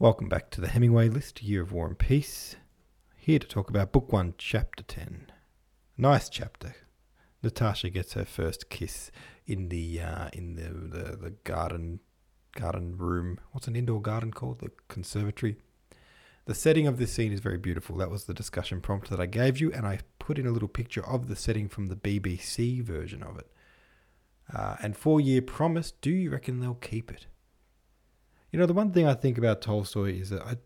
Welcome back to the Hemingway List, Year of War and Peace. Here to talk about Book 1, Chapter 10. Nice chapter. Natasha gets her first kiss in the uh, in the, the, the garden garden room. What's an indoor garden called? The conservatory. The setting of this scene is very beautiful. That was the discussion prompt that I gave you, and I put in a little picture of the setting from the BBC version of it. Uh, and four year promise. Do you reckon they'll keep it? You know, the one thing I think about Tolstoy is that I,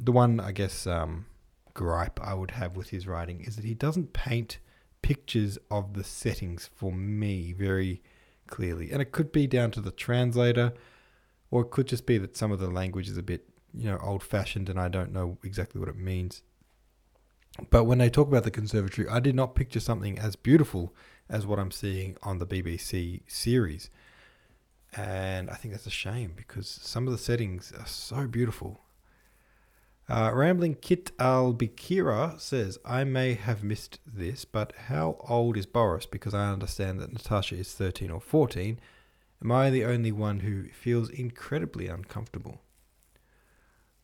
the one, I guess, um, gripe I would have with his writing is that he doesn't paint pictures of the settings for me very clearly. And it could be down to the translator, or it could just be that some of the language is a bit, you know, old fashioned and I don't know exactly what it means. But when they talk about the conservatory, I did not picture something as beautiful as what I'm seeing on the BBC series. And I think that's a shame because some of the settings are so beautiful. Uh, Rambling Kit Al Bikira says, I may have missed this, but how old is Boris? Because I understand that Natasha is 13 or 14. Am I the only one who feels incredibly uncomfortable?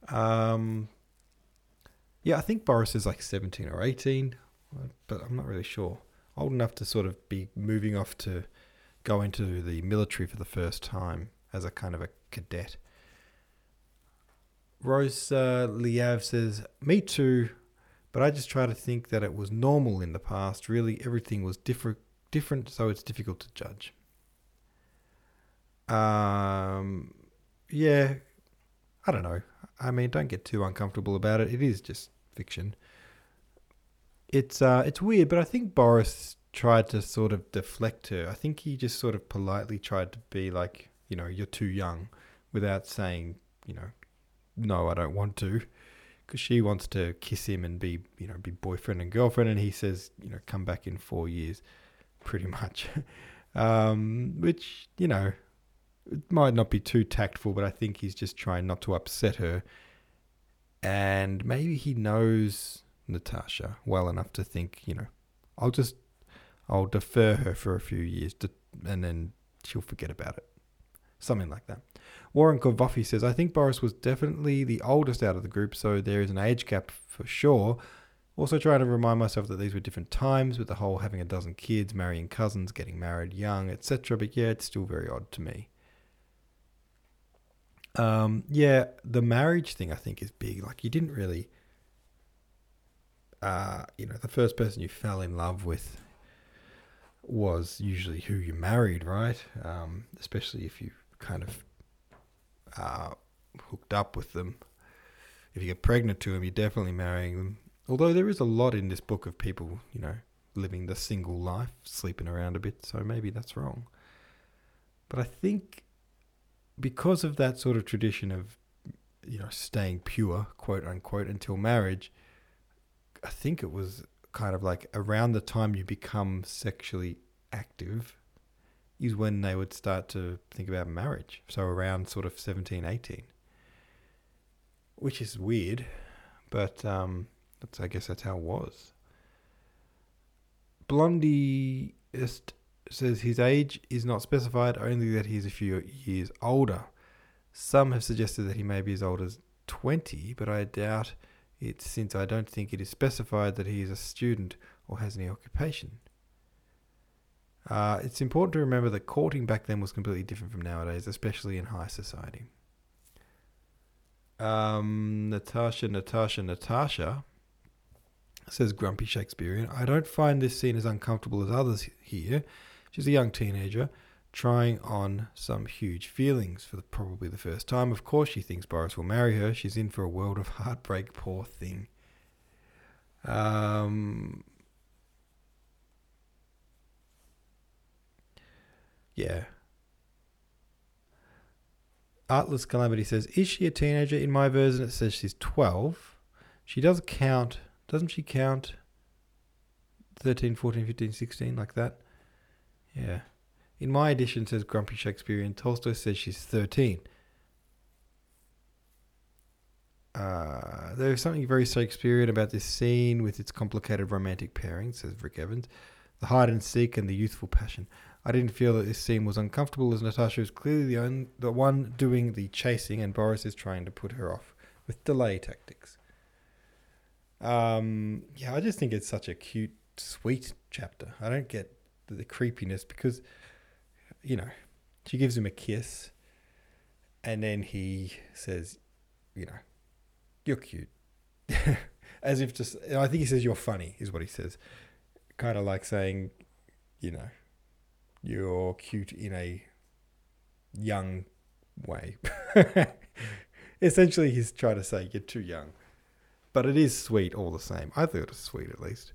Um, yeah, I think Boris is like 17 or 18, but I'm not really sure. Old enough to sort of be moving off to go into the military for the first time as a kind of a cadet. Rose uh, Liav says, Me too, but I just try to think that it was normal in the past. Really, everything was different, different, so it's difficult to judge. Um, yeah, I don't know. I mean, don't get too uncomfortable about it. It is just fiction. It's uh, it's weird, but I think Boris tried to sort of deflect her. I think he just sort of politely tried to be like, you know, you're too young, without saying, you know, no, I don't want to, because she wants to kiss him and be, you know, be boyfriend and girlfriend, and he says, you know, come back in four years, pretty much, um, which you know, it might not be too tactful, but I think he's just trying not to upset her, and maybe he knows Natasha well enough to think, you know, I'll just I'll defer her for a few years to, and then she'll forget about it. Something like that. Warren Kovafi says, I think Boris was definitely the oldest out of the group, so there is an age gap for sure. Also, trying to remind myself that these were different times with the whole having a dozen kids, marrying cousins, getting married young, etc. But yeah, it's still very odd to me. Um, yeah, the marriage thing I think is big. Like, you didn't really, uh, you know, the first person you fell in love with was usually who you married, right? Um, especially if you kind of uh, hooked up with them. If you get pregnant to them, you're definitely marrying them. Although there is a lot in this book of people, you know, living the single life, sleeping around a bit, so maybe that's wrong. But I think because of that sort of tradition of, you know, staying pure, quote unquote, until marriage, I think it was kind of like around the time you become sexually active is when they would start to think about marriage. So around sort of 17, 18. Which is weird, but um, that's, I guess that's how it was. Blondie says his age is not specified, only that he's a few years older. Some have suggested that he may be as old as 20, but I doubt it since I don't think it is specified that he is a student or has any occupation. Uh, it's important to remember that courting back then was completely different from nowadays, especially in high society. Um, Natasha, Natasha, Natasha says Grumpy Shakespearean. I don't find this scene as uncomfortable as others here. She's a young teenager trying on some huge feelings for the, probably the first time. Of course, she thinks Boris will marry her. She's in for a world of heartbreak, poor thing. Um, yeah. Artless Calamity says, Is she a teenager? In my version, it says she's 12. She does count, doesn't she count 13, 14, 15, 16, like that? Yeah. In my edition, says Grumpy Shakespearean, Tolstoy says she's 13. Uh, there is something very Shakespearean about this scene with its complicated romantic pairing, says Rick Evans. The hide and seek and the youthful passion. I didn't feel that this scene was uncomfortable as Natasha is clearly the, the one doing the chasing and Boris is trying to put her off. with delay tactics. Um, yeah, I just think it's such a cute, sweet chapter. I don't get the, the creepiness because, you know, she gives him a kiss, and then he says, you know, you're cute. As if just, I think he says, you're funny, is what he says. Kind of like saying, you know, you're cute in a young way. Essentially, he's trying to say you're too young. But it is sweet all the same. I thought it was sweet at least.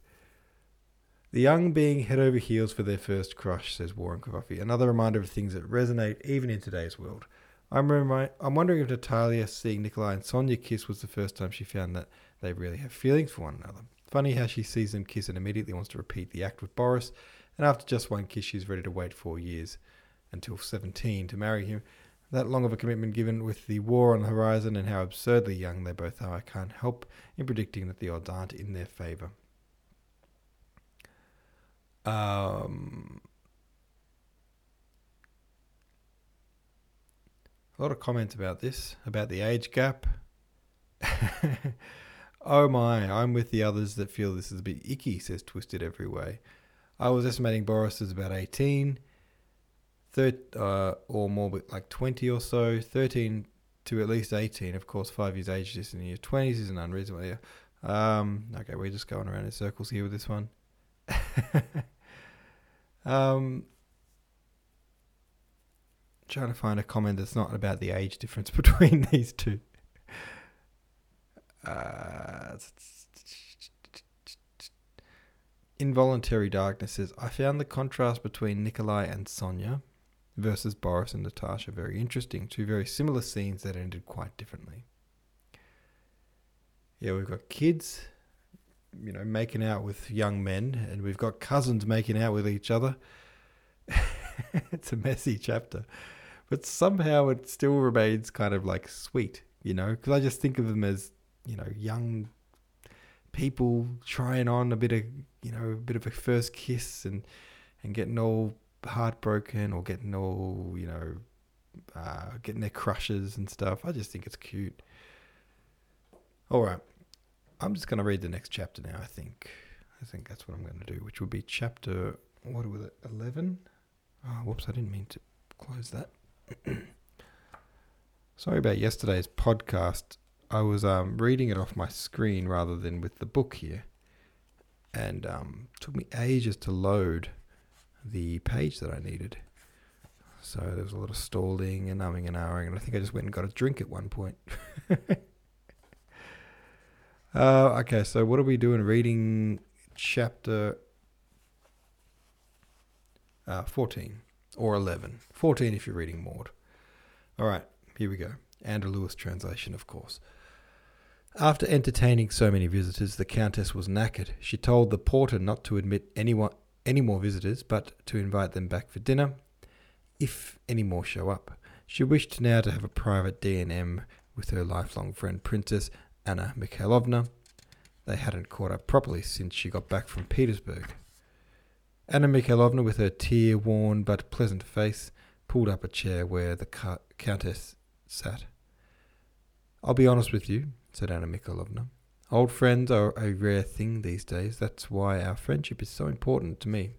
The young being head over heels for their first crush, says Warren Coffey. Another reminder of things that resonate even in today's world. I'm, remi- I'm wondering if Natalia seeing Nikolai and Sonia kiss was the first time she found that they really have feelings for one another. Funny how she sees them kiss and immediately wants to repeat the act with Boris, and after just one kiss, she's ready to wait four years until 17 to marry him. That long of a commitment given with the war on the horizon and how absurdly young they both are, I can't help in predicting that the odds aren't in their favour. Um, a lot of comments about this, about the age gap. oh my, I'm with the others that feel this is a bit icky, says Twisted Every Way. I was estimating Boris is about 18 thir- uh, or more, but like 20 or so, 13 to at least 18. Of course, five years age just in your 20s is an unreasonable. Yeah. Um, okay, we're just going around in circles here with this one. um, trying to find a comment that's not about the age difference between these two. Uh, Involuntary Darkness says, I found the contrast between Nikolai and Sonia versus Boris and Natasha very interesting. Two very similar scenes that ended quite differently. Yeah, we've got kids, you know, making out with young men, and we've got cousins making out with each other. it's a messy chapter, but somehow it still remains kind of like sweet, you know, because I just think of them as, you know, young people trying on a bit of, you know, a bit of a first kiss and and getting all heartbroken or getting all you know uh, getting their crushes and stuff. I just think it's cute. All right, I'm just gonna read the next chapter now. I think I think that's what I'm gonna do, which would be chapter what was it eleven? Oh, whoops! I didn't mean to close that. Sorry about yesterday's podcast. I was um, reading it off my screen rather than with the book here, and um, took me ages to load the page that I needed. So there was a lot of stalling and umming and ahhing, and I think I just went and got a drink at one point. uh, okay, so what are we doing? Reading chapter uh, 14 or 11. 14 if you're reading Maude. All right, here we go. Ander Louis translation, of course. After entertaining so many visitors, the Countess was knackered. She told the porter not to admit anyone any more visitors, but to invite them back for dinner if any more show up. She wished now to have a private D&M with her lifelong friend Princess Anna Mikhailovna. They hadn't caught up properly since she got back from Petersburg. Anna Mikhailovna, with her tear-worn but pleasant face, pulled up a chair where the Countess sat. I'll be honest with you, said Anna Mikhailovna. Old friends are a rare thing these days. That's why our friendship is so important to me.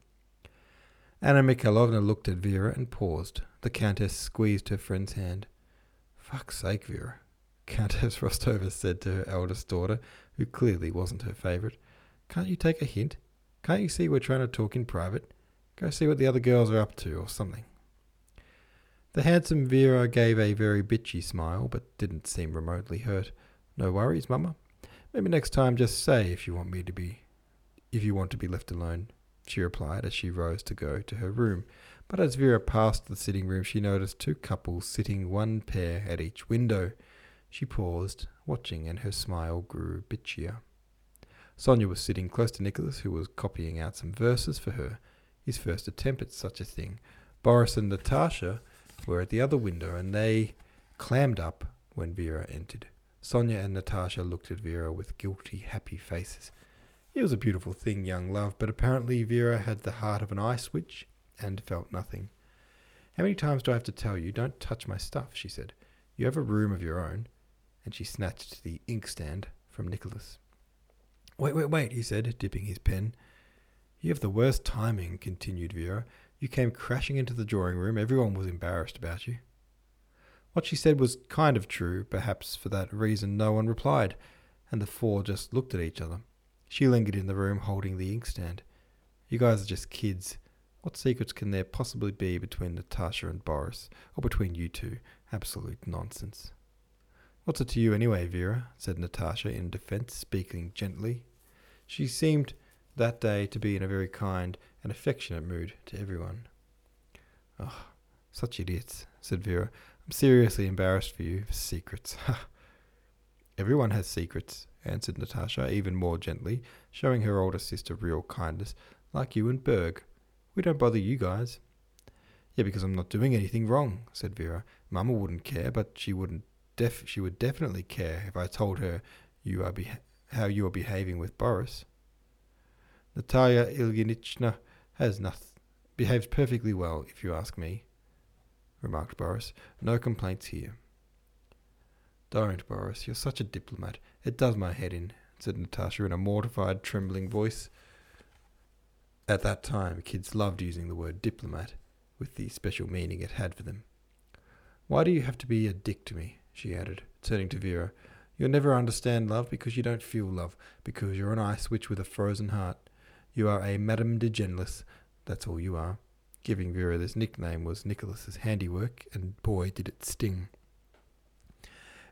Anna Mikhailovna looked at Vera and paused. The Countess squeezed her friend's hand. Fuck's sake, Vera, Countess Rostova said to her eldest daughter, who clearly wasn't her favourite. Can't you take a hint? Can't you see we're trying to talk in private? Go see what the other girls are up to, or something. The handsome Vera gave a very bitchy smile, but didn't seem remotely hurt. No worries, Mamma. Maybe next time just say if you want me to be if you want to be left alone, she replied as she rose to go to her room. But as Vera passed the sitting room, she noticed two couples sitting one pair at each window. She paused, watching, and her smile grew bitchier. Sonia was sitting close to Nicholas, who was copying out some verses for her, his first attempt at such a thing. Boris and Natasha were at the other window, and they clammed up when Vera entered. Sonia and Natasha looked at Vera with guilty, happy faces. It was a beautiful thing, young love, but apparently Vera had the heart of an ice witch and felt nothing. How many times do I have to tell you, don't touch my stuff, she said. You have a room of your own. And she snatched the inkstand from Nicholas. Wait, wait, wait, he said, dipping his pen. You have the worst timing, continued Vera. You came crashing into the drawing room. Everyone was embarrassed about you. What she said was kind of true. Perhaps for that reason no one replied, and the four just looked at each other. She lingered in the room holding the inkstand. You guys are just kids. What secrets can there possibly be between Natasha and Boris, or between you two? Absolute nonsense. What's it to you anyway, Vera? said Natasha in defence, speaking gently. She seemed that day to be in a very kind and affectionate mood to everyone. Oh, such idiots, said Vera. I'm seriously embarrassed for you secrets. Everyone has secrets, answered Natasha even more gently, showing her older sister real kindness, like you and Berg. We don't bother you guys. Yeah, because I'm not doing anything wrong, said Vera. Mamma wouldn't care, but she wouldn't def- she would definitely care if I told her you are beha- how you are behaving with Boris. Natalia Ilyinichna has nothing behaves perfectly well, if you ask me, remarked Boris. No complaints here. Don't, Boris. You're such a diplomat. It does my head in, said Natasha in a mortified, trembling voice. At that time, kids loved using the word diplomat, with the special meaning it had for them. Why do you have to be a dick to me? She added, turning to Vera. You'll never understand love because you don't feel love, because you're an ice witch with a frozen heart. You are a Madame de Genlis, that's all you are. Giving Vera this nickname was Nicholas's handiwork, and boy did it sting.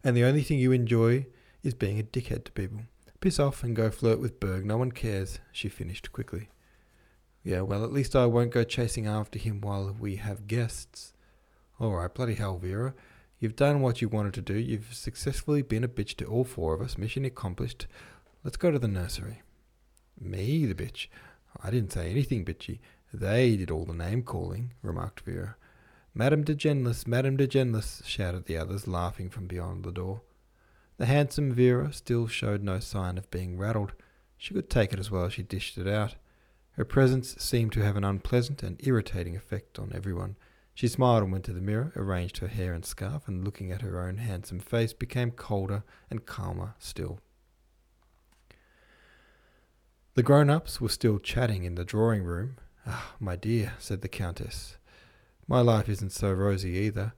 And the only thing you enjoy is being a dickhead to people. Piss off and go flirt with Berg, no one cares, she finished quickly. Yeah, well, at least I won't go chasing after him while we have guests. All right, bloody hell, Vera. You've done what you wanted to do. You've successfully been a bitch to all four of us. Mission accomplished. Let's go to the nursery. Me, the bitch. I didn't say anything bitchy. They did all the name calling, remarked Vera. Madame de Genlis, Madame de Genlis, shouted the others, laughing from beyond the door. The handsome Vera still showed no sign of being rattled. She could take it as well as she dished it out. Her presence seemed to have an unpleasant and irritating effect on everyone. She smiled and went to the mirror, arranged her hair and scarf, and looking at her own handsome face, became colder and calmer still. The grown ups were still chatting in the drawing room. Ah, my dear, said the Countess, my life isn't so rosy either.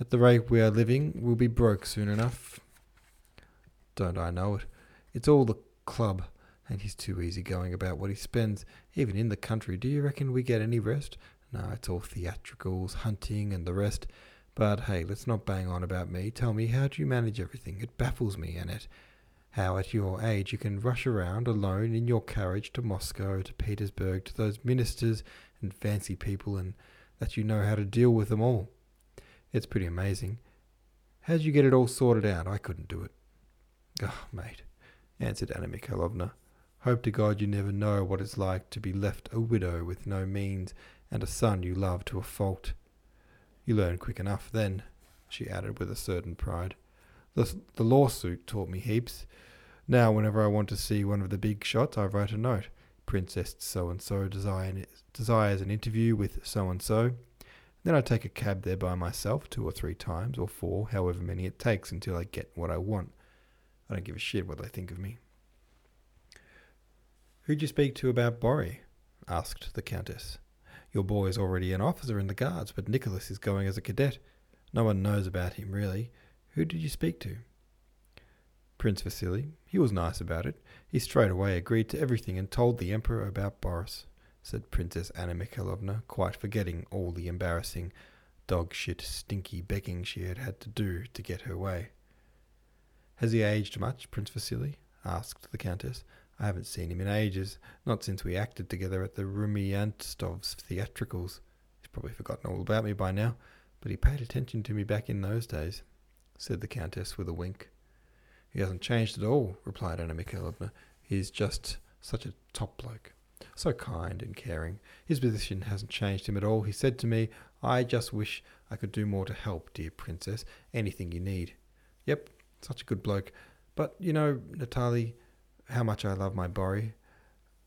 At the rate we are living, we'll be broke soon enough. Don't I know it? It's all the club, and he's too easy going about what he spends, even in the country. Do you reckon we get any rest? No, it's all theatricals, hunting, and the rest. But hey, let's not bang on about me. Tell me, how do you manage everything? It baffles me, Annette. How at your age you can rush around alone in your carriage to Moscow, to Petersburg, to those ministers and fancy people, and that you know how to deal with them all. It's pretty amazing. How'd you get it all sorted out? I couldn't do it. Oh, mate, answered Anna Mikhailovna. Hope to God you never know what it's like to be left a widow with no means and a son you love to a fault. You learn quick enough then, she added with a certain pride. The, the lawsuit taught me heaps. Now, whenever I want to see one of the big shots, I write a note. Princess so and so desires an interview with so and so. Then I take a cab there by myself two or three times, or four, however many it takes until I get what I want. I don't give a shit what they think of me. Who'd you speak to about Borry? asked the Countess. Your boy is already an officer in the Guards, but Nicholas is going as a cadet. No one knows about him, really. Who did you speak to? Prince Vasily. He was nice about it. He straight away agreed to everything and told the Emperor about Boris, said Princess Anna Mikhailovna, quite forgetting all the embarrassing, dog shit, stinky begging she had had to do to get her way. Has he aged much, Prince Vasily? asked the Countess. I haven't seen him in ages, not since we acted together at the Rumiantsovs theatricals. He's probably forgotten all about me by now, but he paid attention to me back in those days, said the Countess with a wink. He hasn't changed at all, replied Anna Mikhailovna. He's just such a top bloke. So kind and caring. His position hasn't changed him at all. He said to me, I just wish I could do more to help, dear princess. Anything you need. Yep, such a good bloke. But, you know, Natalie, how much I love my Borry.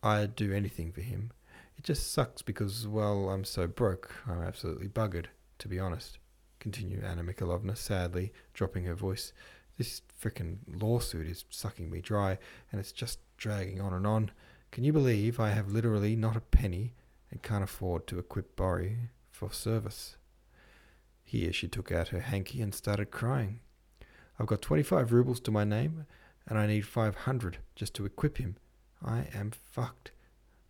I'd do anything for him. It just sucks because, well, I'm so broke. I'm absolutely buggered, to be honest, continued Anna Mikhailovna, sadly, dropping her voice. This frickin' lawsuit is sucking me dry, and it's just dragging on and on. Can you believe I have literally not a penny and can't afford to equip Borry for service? Here she took out her hanky and started crying. I've got 25 rubles to my name, and I need 500 just to equip him. I am fucked.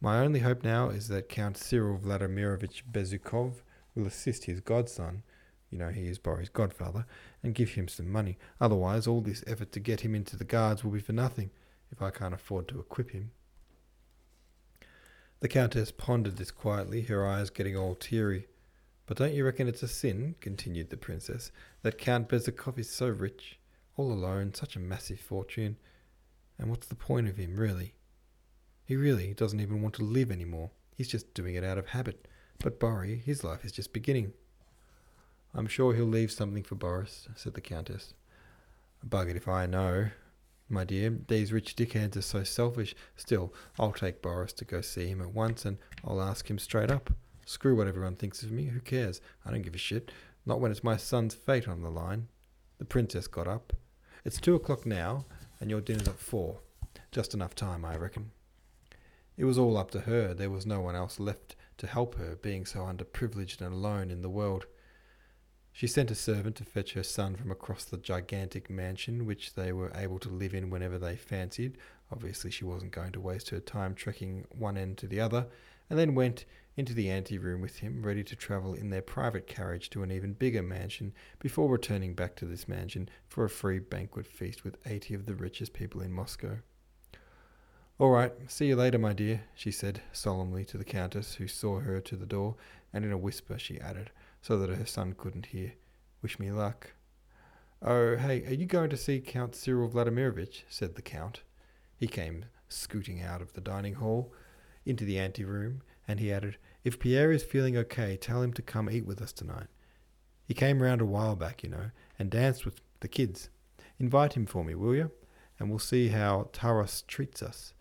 My only hope now is that Count Cyril Vladimirovich Bezukov will assist his godson, you know, he is Borry's godfather, and give him some money. Otherwise, all this effort to get him into the guards will be for nothing, if I can't afford to equip him. The Countess pondered this quietly, her eyes getting all teary. But don't you reckon it's a sin, continued the Princess, that Count Bezukov is so rich, all alone, such a massive fortune? And what's the point of him, really? He really doesn't even want to live any more. He's just doing it out of habit. But Borry, his life is just beginning. I'm sure he'll leave something for Boris, said the Countess. Bug it if I know, my dear. These rich dickheads are so selfish. Still, I'll take Boris to go see him at once, and I'll ask him straight up. Screw what everyone thinks of me. Who cares? I don't give a shit. Not when it's my son's fate on the line. The princess got up. It's two o'clock now, and your dinner's at four. Just enough time, I reckon. It was all up to her. There was no one else left to help her, being so underprivileged and alone in the world. She sent a servant to fetch her son from across the gigantic mansion, which they were able to live in whenever they fancied. Obviously, she wasn't going to waste her time trekking one end to the other, and then went into the anteroom with him, ready to travel in their private carriage to an even bigger mansion before returning back to this mansion for a free banquet feast with eighty of the richest people in Moscow. All right, see you later, my dear, she said solemnly to the Countess, who saw her to the door, and in a whisper she added, so that her son couldn't hear. Wish me luck. Oh, hey, are you going to see Count Cyril Vladimirovich? said the Count. He came scooting out of the dining hall into the anteroom, and he added, If Pierre is feeling okay, tell him to come eat with us tonight. He came round a while back, you know, and danced with the kids. Invite him for me, will you? And we'll see how Taras treats us.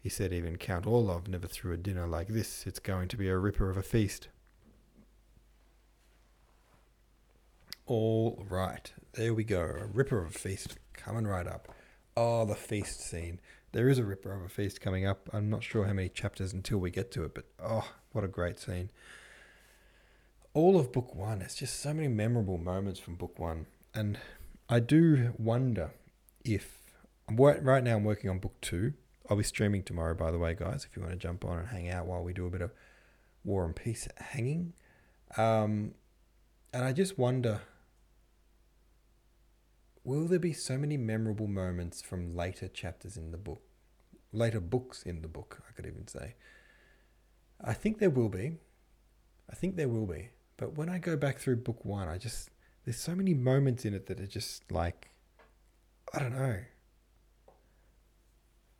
He said even Count Orlov never threw a dinner like this. It's going to be a ripper of a feast. All right, there we go. A ripper of a feast coming right up. Oh, the feast scene. There is a ripper of a feast coming up. I'm not sure how many chapters until we get to it, but oh, what a great scene. All of book one, it's just so many memorable moments from book one. And I do wonder if, right now I'm working on book two. I'll be streaming tomorrow, by the way, guys, if you want to jump on and hang out while we do a bit of War and Peace hanging. Um, and I just wonder will there be so many memorable moments from later chapters in the book, later books in the book, I could even say? I think there will be. I think there will be. But when I go back through book one, I just, there's so many moments in it that are just like, I don't know.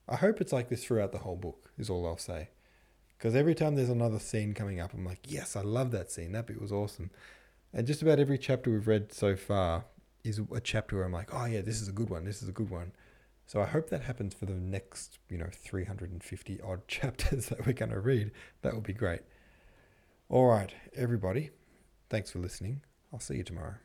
I hope it's like this throughout the whole book, is all I'll say. Because every time there's another scene coming up, I'm like, yes, I love that scene. That bit was awesome. And just about every chapter we've read so far, is a chapter where I'm like, oh yeah, this is a good one. This is a good one. So I hope that happens for the next, you know, 350 odd chapters that we're going to read. That would be great. All right, everybody. Thanks for listening. I'll see you tomorrow.